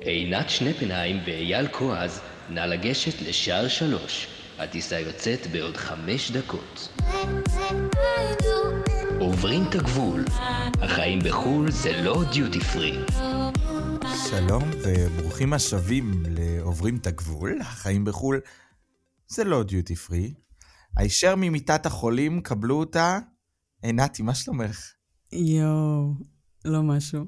עינת שנפנהיים ואייל כועז, נא לגשת לשער שלוש. הטיסה יוצאת בעוד חמש דקות. עוברים את הגבול. החיים בחו"ל זה לא דיוטי פרי. שלום וברוכים השבים לעוברים את הגבול, החיים בחו"ל זה לא דיוטי פרי. הישר ממיטת החולים, קבלו אותה. עינתי, מה שלומך? יואו, לא משהו.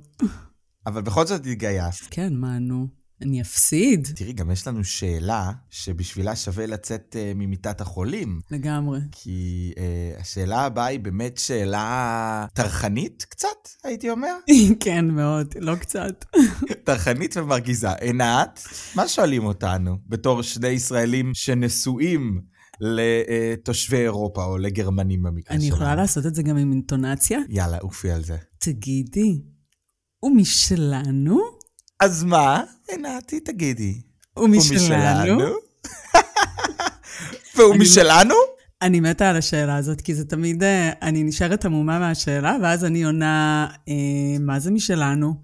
אבל בכל זאת התגייסת. כן, מה, נו? אני אפסיד? תראי, גם יש לנו שאלה שבשבילה שווה לצאת uh, ממיטת החולים. לגמרי. כי uh, השאלה הבאה היא באמת שאלה טרחנית קצת, הייתי אומר. כן, מאוד, לא קצת. טרחנית ומרגיזה. עינת, מה שואלים אותנו בתור שני ישראלים שנשואים לתושבי אירופה או לגרמנים במקרה שלנו? אני יכולה לעשות את זה גם עם אינטונציה? יאללה, אופי על זה. תגידי, הוא משלנו? אז מה? עינתי, תגידי. הוא משלנו? והוא משלנו? אני מתה על השאלה הזאת, כי זה תמיד, אה, אני נשארת עמומה מהשאלה, ואז אני עונה, אה, מה זה משלנו?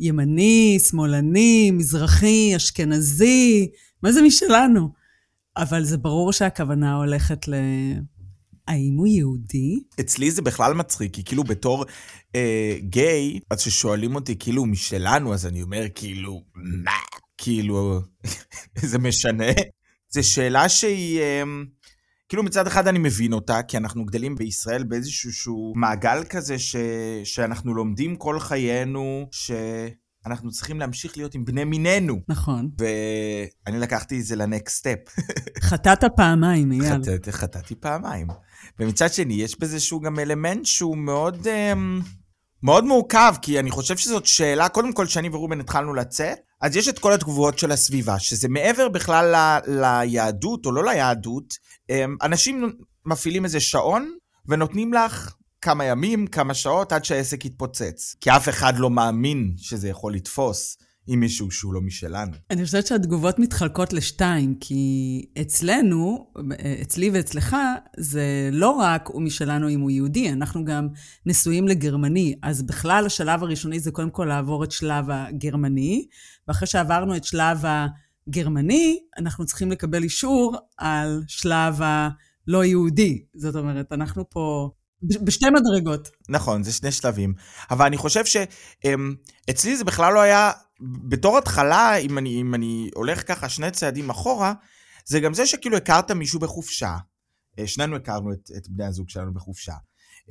ימני, שמאלני, מזרחי, אשכנזי, מה זה משלנו? אבל זה ברור שהכוונה הולכת ל... האם הוא יהודי? אצלי זה בכלל מצחיק, כי כאילו בתור אה, גיי, אז כששואלים אותי כאילו משלנו, אז אני אומר כאילו, מה? כאילו, זה משנה? זו שאלה שהיא... אה, כאילו מצד אחד אני מבין אותה, כי אנחנו גדלים בישראל באיזשהו מעגל כזה ש... שאנחנו לומדים כל חיינו, ש... אנחנו צריכים להמשיך להיות עם בני מיננו. נכון. ואני לקחתי את זה לנקסט סטפ. חטאת פעמיים, אייל. חטאת, חטאתי פעמיים. ומצד שני, יש בזה שהוא גם אלמנט שהוא מאוד, um, מאוד מורכב, כי אני חושב שזאת שאלה, קודם כל, שאני ורובן התחלנו לצאת, אז יש את כל התגובות של הסביבה, שזה מעבר בכלל ל, ליהדות או לא ליהדות, um, אנשים מפעילים איזה שעון ונותנים לך כמה ימים, כמה שעות, עד שהעסק יתפוצץ. כי אף אחד לא מאמין שזה יכול לתפוס. עם מישהו שהוא לא משלנו. אני חושבת שהתגובות מתחלקות לשתיים, כי אצלנו, אצלי ואצלך, זה לא רק הוא משלנו אם הוא יהודי, אנחנו גם נשואים לגרמני. אז בכלל השלב הראשוני זה קודם כל לעבור את שלב הגרמני, ואחרי שעברנו את שלב הגרמני, אנחנו צריכים לקבל אישור על שלב הלא יהודי. זאת אומרת, אנחנו פה בשתי מדרגות. נכון, זה שני שלבים. אבל אני חושב שאצלי זה בכלל לא היה, בתור התחלה, אם אני, אם אני הולך ככה שני צעדים אחורה, זה גם זה שכאילו הכרת מישהו בחופשה. אה, שנינו הכרנו את, את בני הזוג שלנו בחופשה.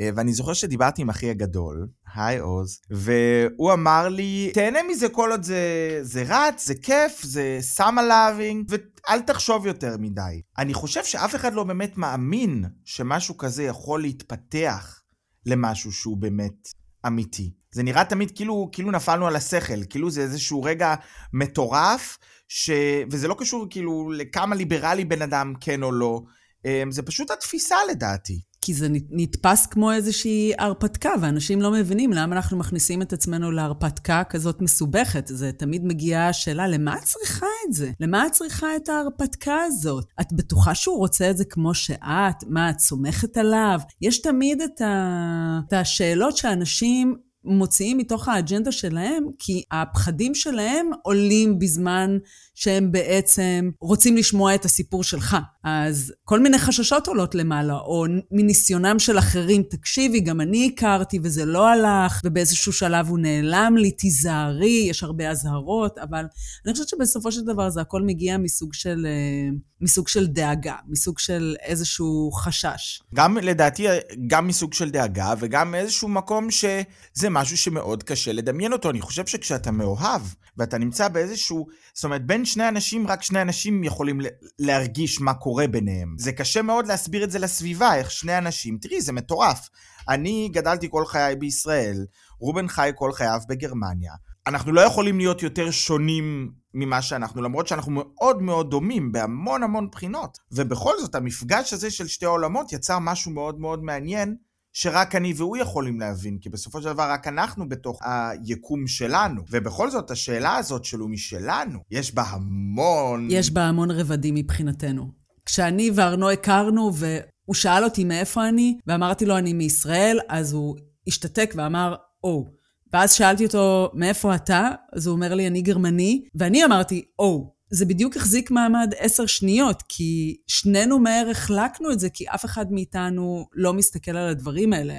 אה, ואני זוכר שדיברתי עם אחי הגדול, היי עוז, והוא אמר לי, תהנה מזה כל עוד זה, זה רץ, זה כיף, זה סאמה לאבינג, ואל תחשוב יותר מדי. אני חושב שאף אחד לא באמת מאמין שמשהו כזה יכול להתפתח למשהו שהוא באמת אמיתי. זה נראה תמיד כאילו, כאילו נפלנו על השכל, כאילו זה איזשהו רגע מטורף, ש... וזה לא קשור כאילו לכמה ליברלי בן אדם כן או לא, אה, זה פשוט התפיסה לדעתי. כי זה נתפס כמו איזושהי הרפתקה, ואנשים לא מבינים למה אנחנו מכניסים את עצמנו להרפתקה כזאת מסובכת. זה תמיד מגיעה השאלה, למה את צריכה את זה? למה את צריכה את ההרפתקה הזאת? את בטוחה שהוא רוצה את זה כמו שאת? מה, את סומכת עליו? יש תמיד את, ה... את השאלות שאנשים מוציאים מתוך האג'נדה שלהם, כי הפחדים שלהם עולים בזמן שהם בעצם רוצים לשמוע את הסיפור שלך. אז כל מיני חששות עולות למעלה, או מניסיונם של אחרים, תקשיבי, גם אני הכרתי וזה לא הלך, ובאיזשהו שלב הוא נעלם לי, תיזהרי, יש הרבה אזהרות, אבל אני חושבת שבסופו של דבר זה הכל מגיע מסוג של, אה, מסוג של דאגה, מסוג של איזשהו חשש. גם לדעתי, גם מסוג של דאגה, וגם איזשהו מקום שזה משהו שמאוד קשה לדמיין אותו. אני חושב שכשאתה מאוהב, ואתה נמצא באיזשהו, זאת אומרת, בין שני אנשים, רק שני אנשים יכולים להרגיש מה קורה ביניהם. זה קשה מאוד להסביר את זה לסביבה, איך שני אנשים, תראי, זה מטורף. אני גדלתי כל חיי בישראל, רובן חי כל חייו בגרמניה. אנחנו לא יכולים להיות יותר שונים ממה שאנחנו, למרות שאנחנו מאוד מאוד דומים בהמון המון בחינות. ובכל זאת, המפגש הזה של שתי העולמות יצר משהו מאוד מאוד מעניין, שרק אני והוא יכולים להבין, כי בסופו של דבר רק אנחנו בתוך היקום שלנו. ובכל זאת, השאלה הזאת של הוא משלנו, יש בה המון... יש בה המון רבדים מבחינתנו. כשאני וארנו הכרנו, והוא שאל אותי מאיפה אני, ואמרתי לו, אני מישראל, אז הוא השתתק ואמר, או, oh, ואז שאלתי אותו, מאיפה אתה? אז הוא אומר לי, אני גרמני. ואני אמרתי, או, oh, זה בדיוק החזיק מעמד עשר שניות, כי שנינו מהר החלקנו את זה, כי אף אחד מאיתנו לא מסתכל על הדברים האלה.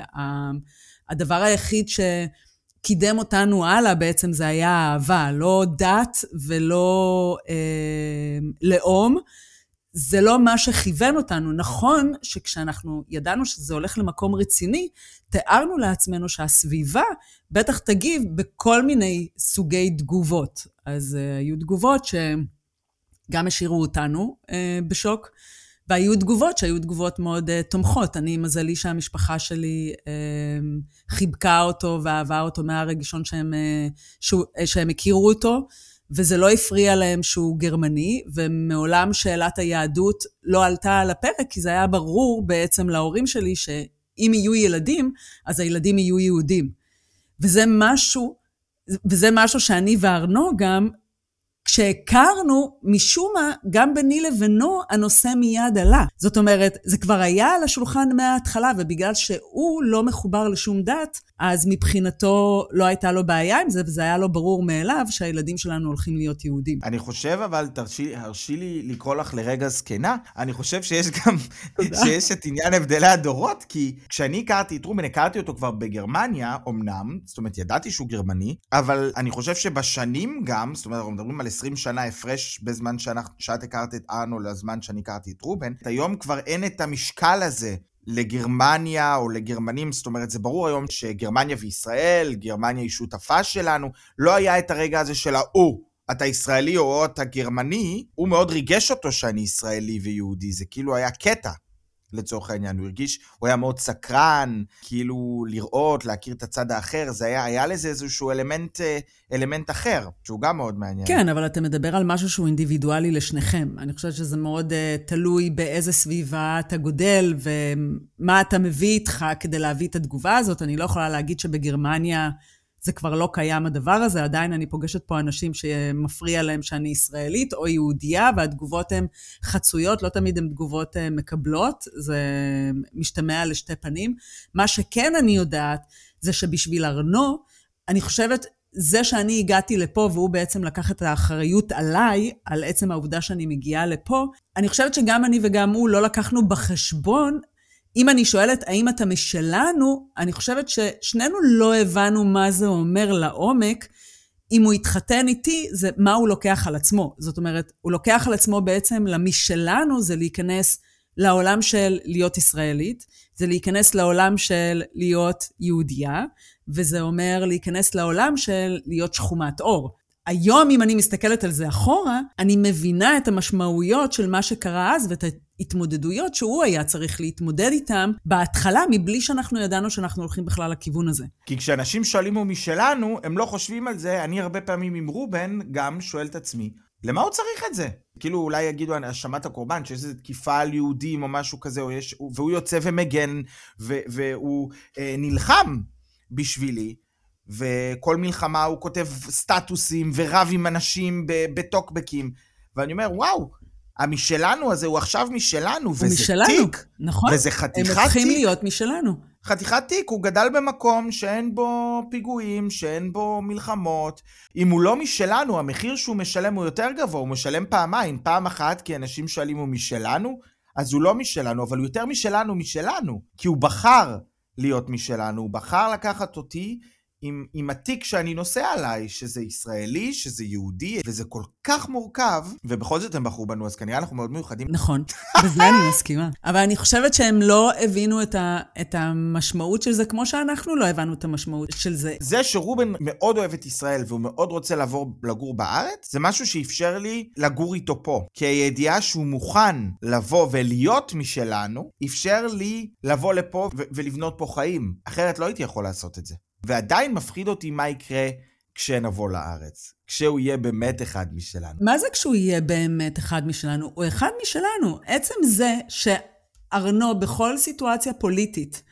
הדבר היחיד שקידם אותנו הלאה בעצם זה היה אהבה, לא דת ולא אה, לאום. זה לא מה שכיוון אותנו. נכון שכשאנחנו ידענו שזה הולך למקום רציני, תיארנו לעצמנו שהסביבה בטח תגיב בכל מיני סוגי תגובות. אז uh, היו תגובות שגם השאירו אותנו uh, בשוק, והיו תגובות שהיו תגובות מאוד uh, תומכות. אני, מזלי שהמשפחה שלי uh, חיבקה אותו ואהבה אותו מהרגשון שהם, uh, שהם הכירו אותו. וזה לא הפריע להם שהוא גרמני, ומעולם שאלת היהדות לא עלתה על הפרק, כי זה היה ברור בעצם להורים שלי שאם יהיו ילדים, אז הילדים יהיו יהודים. וזה משהו, וזה משהו שאני וארנו גם כשהכרנו, משום מה, גם ביני לבינו, הנושא מיד עלה. זאת אומרת, זה כבר היה על השולחן מההתחלה, ובגלל שהוא לא מחובר לשום דת, אז מבחינתו לא הייתה לו בעיה עם זה, וזה היה לו ברור מאליו שהילדים שלנו הולכים להיות יהודים. אני חושב, אבל תרשי, הרשי לי לקרוא לך לרגע זקנה, אני חושב שיש גם, שיש את עניין הבדלי הדורות, כי כשאני הכרתי את רומן, הכרתי אותו כבר בגרמניה, אמנם, זאת אומרת, ידעתי שהוא גרמני, אבל אני חושב שבשנים גם, זאת אומרת, אנחנו מדברים על 20 שנה הפרש בזמן שאנחנו, שאת הכרת את ארנו לזמן שאני הכרתי את רובן, היום כבר אין את המשקל הזה לגרמניה או לגרמנים, זאת אומרת, זה ברור היום שגרמניה וישראל, גרמניה היא שותפה שלנו, לא היה את הרגע הזה של ההוא. אתה ישראלי או אתה גרמני, הוא מאוד ריגש אותו שאני ישראלי ויהודי, זה כאילו היה קטע. לצורך העניין. הוא הרגיש, הוא היה מאוד סקרן, כאילו לראות, להכיר את הצד האחר, זה היה, היה לזה איזשהו אלמנט, אה, אלמנט אחר, שהוא גם מאוד מעניין. כן, אבל אתה מדבר על משהו שהוא אינדיבידואלי לשניכם. אני חושבת שזה מאוד uh, תלוי באיזה סביבה אתה גודל ומה אתה מביא איתך כדי להביא את התגובה הזאת. אני לא יכולה להגיד שבגרמניה... זה כבר לא קיים הדבר הזה, עדיין אני פוגשת פה אנשים שמפריע להם שאני ישראלית או יהודייה, והתגובות הן חצויות, לא תמיד הן תגובות אה, מקבלות, זה משתמע לשתי פנים. מה שכן אני יודעת, זה שבשביל ארנו, אני חושבת, זה שאני הגעתי לפה והוא בעצם לקח את האחריות עליי, על עצם העובדה שאני מגיעה לפה, אני חושבת שגם אני וגם הוא לא לקחנו בחשבון אם אני שואלת האם אתה משלנו, אני חושבת ששנינו לא הבנו מה זה אומר לעומק. אם הוא יתחתן איתי, זה מה הוא לוקח על עצמו. זאת אומרת, הוא לוקח על עצמו בעצם למשלנו, זה להיכנס לעולם של להיות ישראלית, זה להיכנס לעולם של להיות יהודייה, וזה אומר להיכנס לעולם של להיות שחומת אור. היום, אם אני מסתכלת על זה אחורה, אני מבינה את המשמעויות של מה שקרה אז ואת ההתמודדויות שהוא היה צריך להתמודד איתם בהתחלה, מבלי שאנחנו ידענו שאנחנו הולכים בכלל לכיוון הזה. כי כשאנשים שואלים הוא משלנו, הם לא חושבים על זה. אני הרבה פעמים עם רובן גם שואל את עצמי, למה הוא צריך את זה? כאילו אולי יגידו האשמת הקורבן, שיש איזו תקיפה על יהודים או משהו כזה, או יש, והוא יוצא ומגן, ו, והוא אה, נלחם בשבילי. וכל מלחמה הוא כותב סטטוסים ורב עם אנשים בטוקבקים. ואני אומר, וואו, המשלנו הזה הוא עכשיו משלנו, וזה משלנו, תיק. נכון. וזה חתיכת תיק. הם הופכים להיות משלנו. חתיכת תיק, הוא גדל במקום שאין בו פיגועים, שאין בו מלחמות. אם הוא לא משלנו, המחיר שהוא משלם הוא יותר גבוה, הוא משלם פעמיים. פעם אחת כי אנשים שואלים הוא משלנו, אז הוא לא משלנו, אבל הוא יותר משלנו משלנו. כי הוא בחר להיות משלנו, הוא בחר לקחת אותי עם, עם התיק שאני נושא עליי, שזה ישראלי, שזה יהודי, וזה כל כך מורכב, ובכל זאת הם בחרו בנו, אז כנראה אנחנו מאוד מיוחדים. נכון, בזה אני מסכימה. אבל אני חושבת שהם לא הבינו את, ה, את המשמעות של זה, כמו שאנחנו לא הבנו את המשמעות של זה. זה שרובן מאוד אוהב את ישראל, והוא מאוד רוצה לעבור לגור בארץ, זה משהו שאפשר לי לגור איתו פה. כי הידיעה שהוא מוכן לבוא ולהיות משלנו, אפשר לי לבוא לפה ולבנות פה חיים. אחרת לא הייתי יכול לעשות את זה. ועדיין מפחיד אותי מה יקרה כשנבוא לארץ. כשהוא יהיה באמת אחד משלנו. מה זה כשהוא יהיה באמת אחד משלנו? הוא אחד משלנו. עצם זה שארנו בכל סיטואציה פוליטית,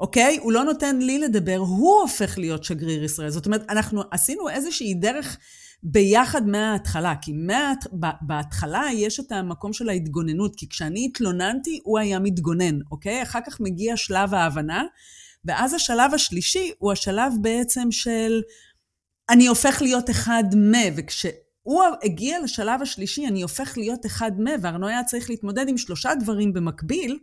אוקיי? הוא לא נותן לי לדבר, הוא הופך להיות שגריר ישראל. זאת אומרת, אנחנו עשינו איזושהי דרך ביחד מההתחלה, כי מה, בהתחלה יש את המקום של ההתגוננות, כי כשאני התלוננתי, הוא היה מתגונן, אוקיי? אחר כך מגיע שלב ההבנה. ואז השלב השלישי הוא השלב בעצם של אני הופך להיות אחד מ, וכשהוא הגיע לשלב השלישי, אני הופך להיות אחד מ, וארנו היה צריך להתמודד עם שלושה דברים במקביל,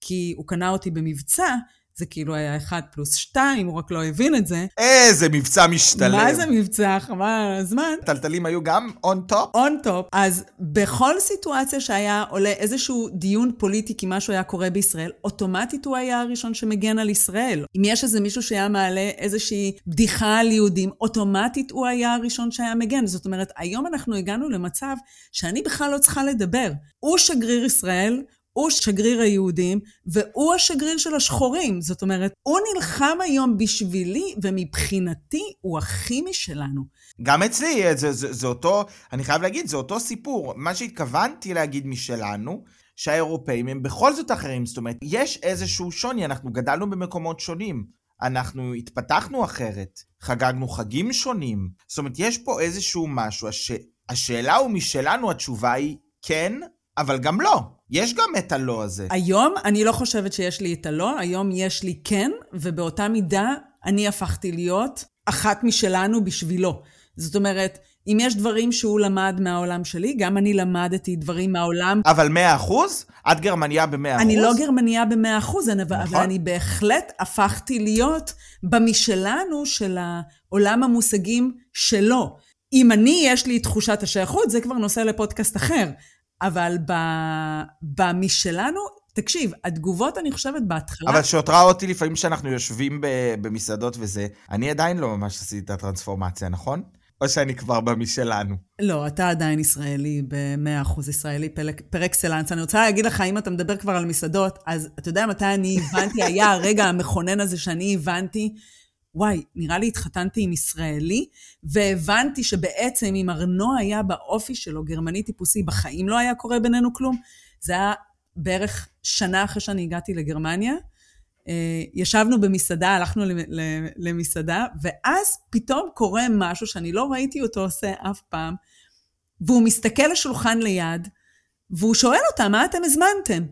כי הוא קנה אותי במבצע, זה כאילו היה אחד פלוס שתיים, הוא רק לא הבין את זה. איזה מבצע משתלם. מה זה מבצע? חבל על הזמן. תלתלים היו גם on top? on top. אז בכל סיטואציה שהיה עולה איזשהו דיון פוליטי כי משהו היה קורה בישראל, אוטומטית הוא היה הראשון שמגן על ישראל. אם יש איזה מישהו שהיה מעלה איזושהי בדיחה על יהודים, אוטומטית הוא היה הראשון שהיה מגן. זאת אומרת, היום אנחנו הגענו למצב שאני בכלל לא צריכה לדבר. הוא שגריר ישראל, הוא שגריר היהודים, והוא השגריר של השחורים. זאת אומרת, הוא נלחם היום בשבילי, ומבחינתי הוא הכי משלנו. גם אצלי, זה, זה, זה אותו, אני חייב להגיד, זה אותו סיפור. מה שהתכוונתי להגיד משלנו, שהאירופאים הם בכל זאת אחרים. זאת אומרת, יש איזשהו שוני, אנחנו גדלנו במקומות שונים. אנחנו התפתחנו אחרת, חגגנו חגים שונים. זאת אומרת, יש פה איזשהו משהו. הש... השאלה הוא משלנו, התשובה היא כן, אבל גם לא. יש גם את הלא הזה. היום אני לא חושבת שיש לי את הלא, היום יש לי כן, ובאותה מידה אני הפכתי להיות אחת משלנו בשבילו. זאת אומרת, אם יש דברים שהוא למד מהעולם שלי, גם אני למדתי דברים מהעולם. אבל מאה אחוז? את גרמניה במאה אחוז? אני לא גרמניה במאה אחוז, נכון. אבל אני בהחלט הפכתי להיות במשלנו של העולם המושגים שלו. אם אני, יש לי תחושת השייכות, זה כבר נושא לפודקאסט אחר. אבל במשלנו, תקשיב, התגובות, אני חושבת, בהתחלה... אבל כשאת רואה אותי לפעמים כשאנחנו יושבים במסעדות וזה, אני עדיין לא ממש עשיתי את הטרנספורמציה, נכון? או שאני כבר במשלנו? לא, אתה עדיין ישראלי, ב-100% ישראלי פר אקסלנס. אני רוצה להגיד לך, אם אתה מדבר כבר על מסעדות, אז אתה יודע מתי אני הבנתי, היה הרגע המכונן הזה שאני הבנתי וואי, נראה לי התחתנתי עם ישראלי, והבנתי שבעצם אם ארנו היה באופי שלו גרמני טיפוסי, בחיים לא היה קורה בינינו כלום. זה היה בערך שנה אחרי שאני הגעתי לגרמניה. אה, ישבנו במסעדה, הלכנו למסעדה, ואז פתאום קורה משהו שאני לא ראיתי אותו עושה אף פעם, והוא מסתכל לשולחן ליד, והוא שואל אותה, מה אתם הזמנתם?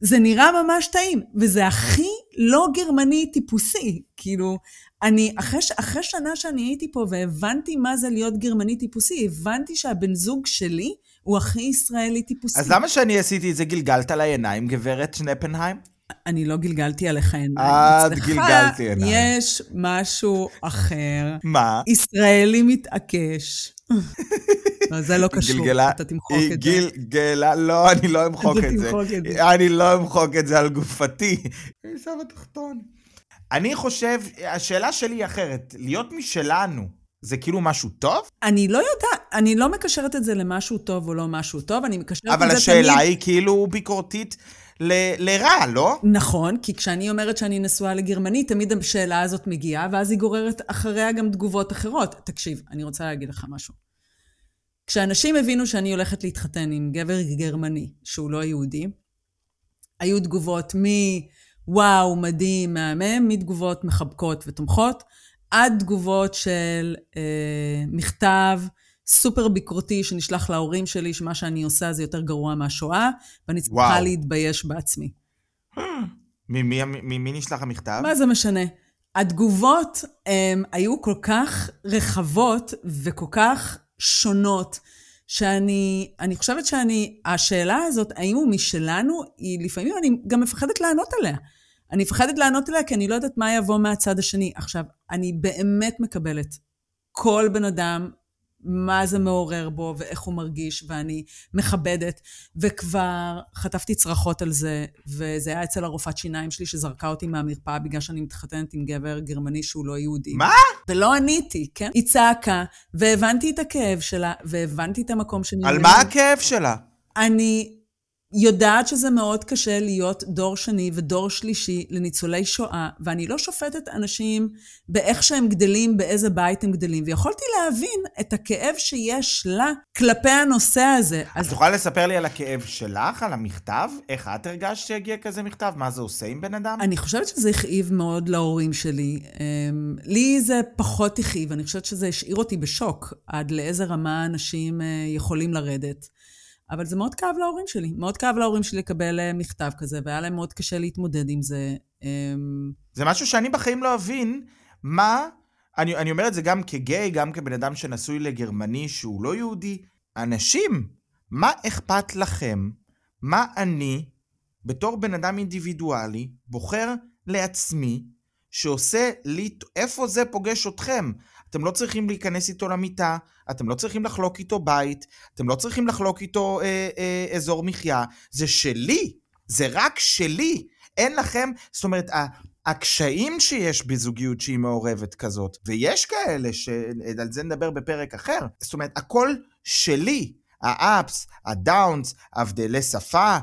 זה נראה ממש טעים, וזה הכי לא גרמני טיפוסי. כאילו, אני, אחרי, אחרי שנה שאני הייתי פה והבנתי מה זה להיות גרמני טיפוסי, הבנתי שהבן זוג שלי הוא הכי ישראלי טיפוסי. אז למה שאני עשיתי את זה גלגלת על העיניים, גברת שנפנהיים? אני לא גלגלתי עליך עיניים. את גלגלתי עיניים. יש משהו אחר. מה? ישראלי מתעקש. לא, זה לא קשור, גלגלה, אתה תמחוק את זה. גלגלה, לא, אני לא אמחוק את זה. אני לא אמחוק את זה על גופתי. אני שם התחתון. אני חושב, השאלה שלי היא אחרת. להיות משלנו, זה כאילו משהו טוב? אני לא יודעת, אני לא מקשרת את זה למשהו טוב או לא משהו טוב, אני מקשרת את זה תמיד... אבל השאלה היא כאילו ביקורתית. ל- לרע, לא? נכון, כי כשאני אומרת שאני נשואה לגרמני, תמיד השאלה הזאת מגיעה, ואז היא גוררת אחריה גם תגובות אחרות. תקשיב, אני רוצה להגיד לך משהו. כשאנשים הבינו שאני הולכת להתחתן עם גבר גרמני, שהוא לא יהודי, היו תגובות מוואו, מדהים, מהמם, מתגובות מחבקות ותומכות, עד תגובות של אה, מכתב סופר ביקורתי שנשלח להורים שלי, שמה שאני עושה זה יותר גרוע מהשואה, ואני צריכה. להתבייש בעצמי. ממי, ממי נשלח המכתב? מה זה משנה? התגובות הם, היו כל כך רחבות וכל כך שונות, שאני אני חושבת שאני, השאלה הזאת, האם הוא משלנו, היא לפעמים אני גם מפחדת לענות עליה. אני מפחדת לענות עליה כי אני לא יודעת מה יבוא מהצד השני. עכשיו, אני באמת מקבלת כל בן אדם מה זה מעורר בו ואיך הוא מרגיש, ואני מכבדת, וכבר חטפתי צרחות על זה, וזה היה אצל הרופאת שיניים שלי שזרקה אותי מהמרפאה בגלל שאני מתחתנת עם גבר גרמני שהוא לא יהודי. מה? ולא עניתי, כן? היא צעקה, והבנתי את הכאב שלה, והבנתי את המקום שאני... על מה הכאב שלה? אני יודעת שזה מאוד קשה להיות דור שני ודור שלישי לניצולי שואה, ואני לא שופטת אנשים באיך שהם גדלים, באיזה בית הם גדלים, ויכולתי להבין את הכאב שיש לה כלפי הנושא הזה. אז את יכולה לספר לי על הכאב שלך, על המכתב? איך את הרגשת שהגיע כזה מכתב? מה זה עושה עם בן אדם? אני חושבת שזה הכאיב מאוד להורים שלי. אמ, לי זה פחות הכאיב, אני חושבת שזה השאיר אותי בשוק, עד לאיזה רמה אנשים אה, יכולים לרדת. אבל זה מאוד כאב להורים שלי. מאוד כאב להורים שלי לקבל אה, מכתב כזה, והיה להם מאוד קשה להתמודד עם זה. אמ, זה משהו שאני בחיים לא אבין, מה... אני, אני אומר את זה גם כגיי, גם כבן אדם שנשוי לגרמני שהוא לא יהודי. אנשים, מה אכפת לכם? מה אני, בתור בן אדם אינדיבידואלי, בוחר לעצמי, שעושה לי... איפה זה פוגש אתכם? אתם לא צריכים להיכנס איתו למיטה, אתם לא צריכים לחלוק איתו בית, אתם לא צריכים לחלוק איתו אה, אה, אזור מחיה. זה שלי, זה רק שלי. אין לכם, זאת אומרת, הקשיים שיש בזוגיות שהיא מעורבת כזאת, ויש כאלה שעל זה נדבר בפרק אחר, זאת אומרת, הכל שלי. האפס, הדאונס, הבדלי שפה,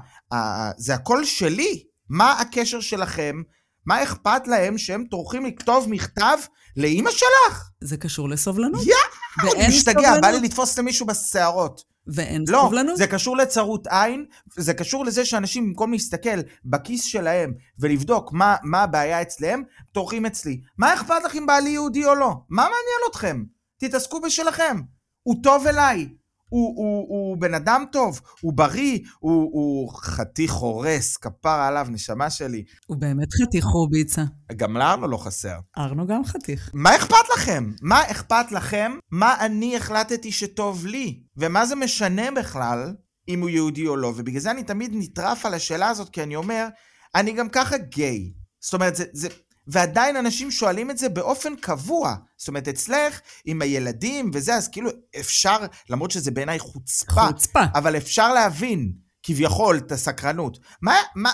זה הכל שלי. מה הקשר שלכם? מה אכפת להם שהם טורחים לכתוב מכתב לאימא שלך? זה קשור לסובלנות. יאה, אני משתגע, בא לי לתפוס למישהו בשערות. ואין לא, סובלנות. לא, זה קשור לצרות עין, זה קשור לזה שאנשים במקום להסתכל בכיס שלהם ולבדוק מה, מה הבעיה אצלם, טורחים אצלי. מה אכפת לך אם בעלי יהודי או לא? מה מעניין אתכם? תתעסקו בשלכם. הוא טוב אליי, הוא, הוא, הוא בן אדם טוב, הוא בריא, הוא, הוא חתיך הורס, כפר עליו, נשמה שלי. הוא באמת חתיך רוביצה. גם לארנו לא חסר. ארנו גם חתיך. מה אכפת לכם? מה אכפת לכם? מה אני החלטתי שטוב לי? ומה זה משנה בכלל אם הוא יהודי או לא? ובגלל זה אני תמיד נטרף על השאלה הזאת, כי אני אומר, אני גם ככה גיי. זאת אומרת, זה, זה, ועדיין אנשים שואלים את זה באופן קבוע. זאת אומרת, אצלך, עם הילדים וזה, אז כאילו אפשר, למרות שזה בעיניי חוצפה, חוצפה. אבל אפשר להבין, כביכול, את הסקרנות. מה, מה,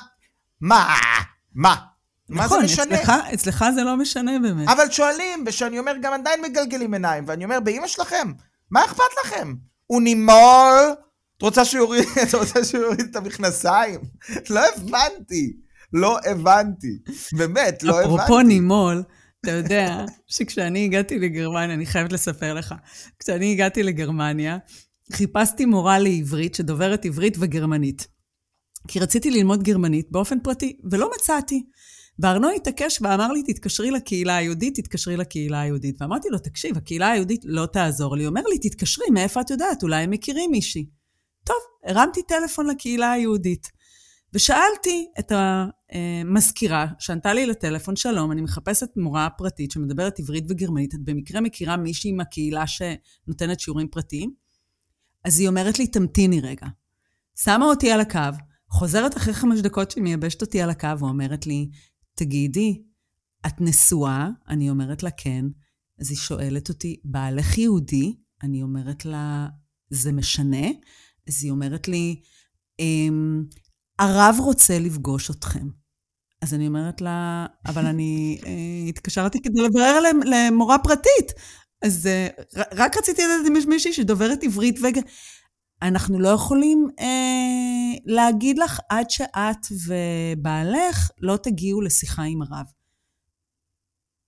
מה, מה? מה נכון, זה משנה? אצלך, אצלך זה לא משנה באמת. אבל שואלים, ושאני אומר, גם עדיין מגלגלים עיניים, ואני אומר, באמא שלכם, מה אכפת לכם? הוא נימול? את רוצה שהוא יוריד את המכנסיים? לא הבנתי. לא הבנתי. באמת, לא הבנתי. אפרופו נימול, אתה יודע שכשאני הגעתי לגרמניה, אני חייבת לספר לך, כשאני הגעתי לגרמניה, חיפשתי מורה לעברית שדוברת עברית וגרמנית. כי רציתי ללמוד גרמנית באופן פרטי, ולא מצאתי. וארנו התעקש ואמר לי, תתקשרי לקהילה היהודית, תתקשרי לקהילה היהודית. ואמרתי לו, תקשיב, הקהילה היהודית לא תעזור לי. הוא אומר לי, תתקשרי, מאיפה את יודעת? אולי הם מכירים מישהי. טוב, הרמתי טלפון לקהילה היהודית. ושאלתי את המזכירה, שענתה לי לטלפון, שלום, אני מחפשת מורה פרטית שמדברת עברית וגרמנית, את במקרה מכירה מישהי מהקהילה שנותנת שיעורים פרטיים? אז היא אומרת לי, תמתיני רגע. שמה אותי על הקו, חוזרת אחרי חמש דקות שהיא מייבשת אותי על הקו, ואומרת לי, תגידי, את נשואה? אני אומרת לה, כן. אז היא שואלת אותי, בעלך יהודי? אני אומרת לה, זה משנה? אז היא אומרת לי, אמ, הרב רוצה לפגוש אתכם. אז אני אומרת לה, אבל אני אה, התקשרתי כדי לברר למורה פרטית. אז אה, רק רציתי לדעת אם יש מישהי שדוברת עברית וג... אנחנו לא יכולים אה, להגיד לך עד שאת ובעלך לא תגיעו לשיחה עם הרב.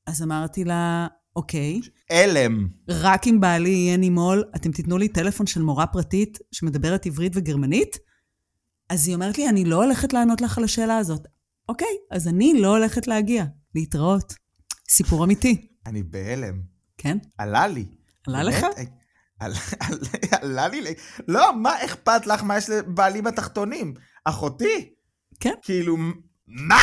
אז אמרתי לה, אוקיי. הלם. רק אם בעלי יהיה נימול, אתם תיתנו לי טלפון של מורה פרטית שמדברת עברית וגרמנית? אז היא אומרת לי, אני לא הולכת לענות לך על השאלה הזאת. אוקיי, אז אני לא הולכת להגיע. להתראות. סיפור אמיתי. אני בהלם. כן? עלה לי. עלה לך? עלה לי, לא, מה אכפת לך מה יש לבעלי בתחתונים? אחותי? כן. כאילו, מה?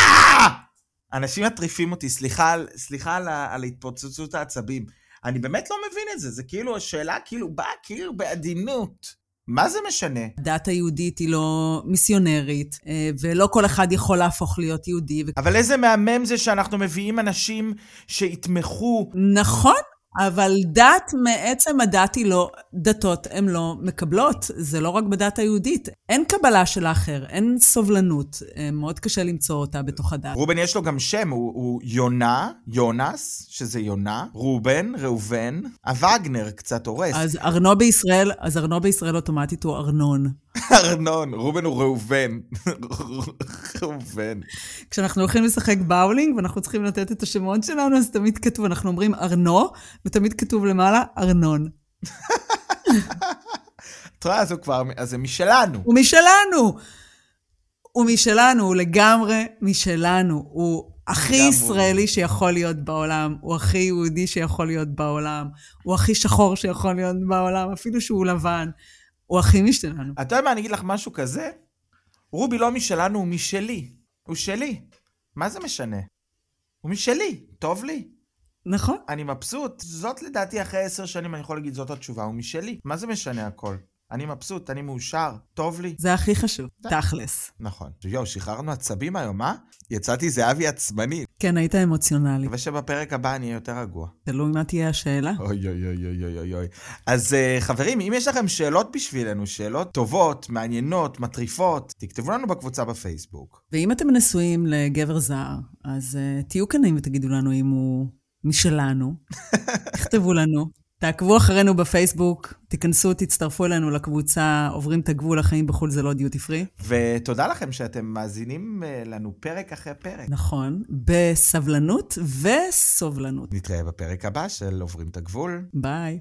אנשים מטריפים אותי, סליחה, סליחה על, על התפוצצות העצבים. אני באמת לא מבין את זה, זה כאילו, השאלה כאילו באה כאילו בעדינות. מה זה משנה? הדת היהודית היא לא מיסיונרית, אה, ולא כל אחד יכול להפוך להיות יהודי. אבל איזה מהמם זה שאנחנו מביאים אנשים שיתמכו. נכון, אבל דת מעצם הדת היא לא, דתות הן לא מקבלות, זה לא רק בדת היהודית. אין קבלה של האחר, אין סובלנות, אה, מאוד קשה למצוא אותה בתוך הדת. רובן יש לו גם שם, הוא, הוא יונה, יונס, שזה יונה, רובן, ראובן, הווגנר קצת הורס. אז ארנו בישראל, אז ארנו בישראל אוטומטית הוא ארנון. ארנון, רובן הוא ראובן. ראובן. כשאנחנו הולכים לשחק באולינג ואנחנו צריכים לתת את השמות שלנו, אז תמיד כתוב, אנחנו אומרים ארנו, ותמיד כתוב למעלה ארנון. את רואה, אז הוא כבר, אז זה משלנו. הוא משלנו! הוא משלנו, הוא לגמרי משלנו. הוא הכי ישראלי שיכול להיות בעולם, הוא הכי יהודי שיכול להיות בעולם, הוא הכי שחור שיכול להיות בעולם, אפילו שהוא לבן. הוא הכי משלנו. אתה יודע מה, אני אגיד לך משהו כזה? רובי לא משלנו, הוא משלי. הוא שלי. מה זה משנה? הוא משלי, טוב לי. נכון. אני מבסוט. זאת לדעתי אחרי עשר שנים אני יכול להגיד זאת התשובה, הוא משלי. מה זה משנה הכל? אני מבסוט, אני מאושר, טוב לי. זה הכי חשוב, תכלס. נכון. יואו, שחררנו עצבים היום, אה? יצאתי זהבי עצבני. כן, היית אמוציונלי. מקווה שבפרק הבא אני אהיה יותר רגוע. תלוי מה תהיה השאלה. אוי אוי אוי אוי אוי אוי אוי. אז uh, חברים, אם יש לכם שאלות בשבילנו, שאלות טובות, מעניינות, מטריפות, תכתבו לנו בקבוצה בפייסבוק. ואם אתם נשואים לגבר זר, אז uh, תהיו כנים ותגידו לנו אם הוא משלנו. תכתבו לנו. תעקבו אחרינו בפייסבוק, תיכנסו, תצטרפו אלינו לקבוצה עוברים את הגבול החיים בחו"ל זה לא דיוטי פרי. ותודה לכם שאתם מאזינים uh, לנו פרק אחרי פרק. נכון, בסבלנות וסובלנות. נתראה בפרק הבא של עוברים את הגבול. ביי.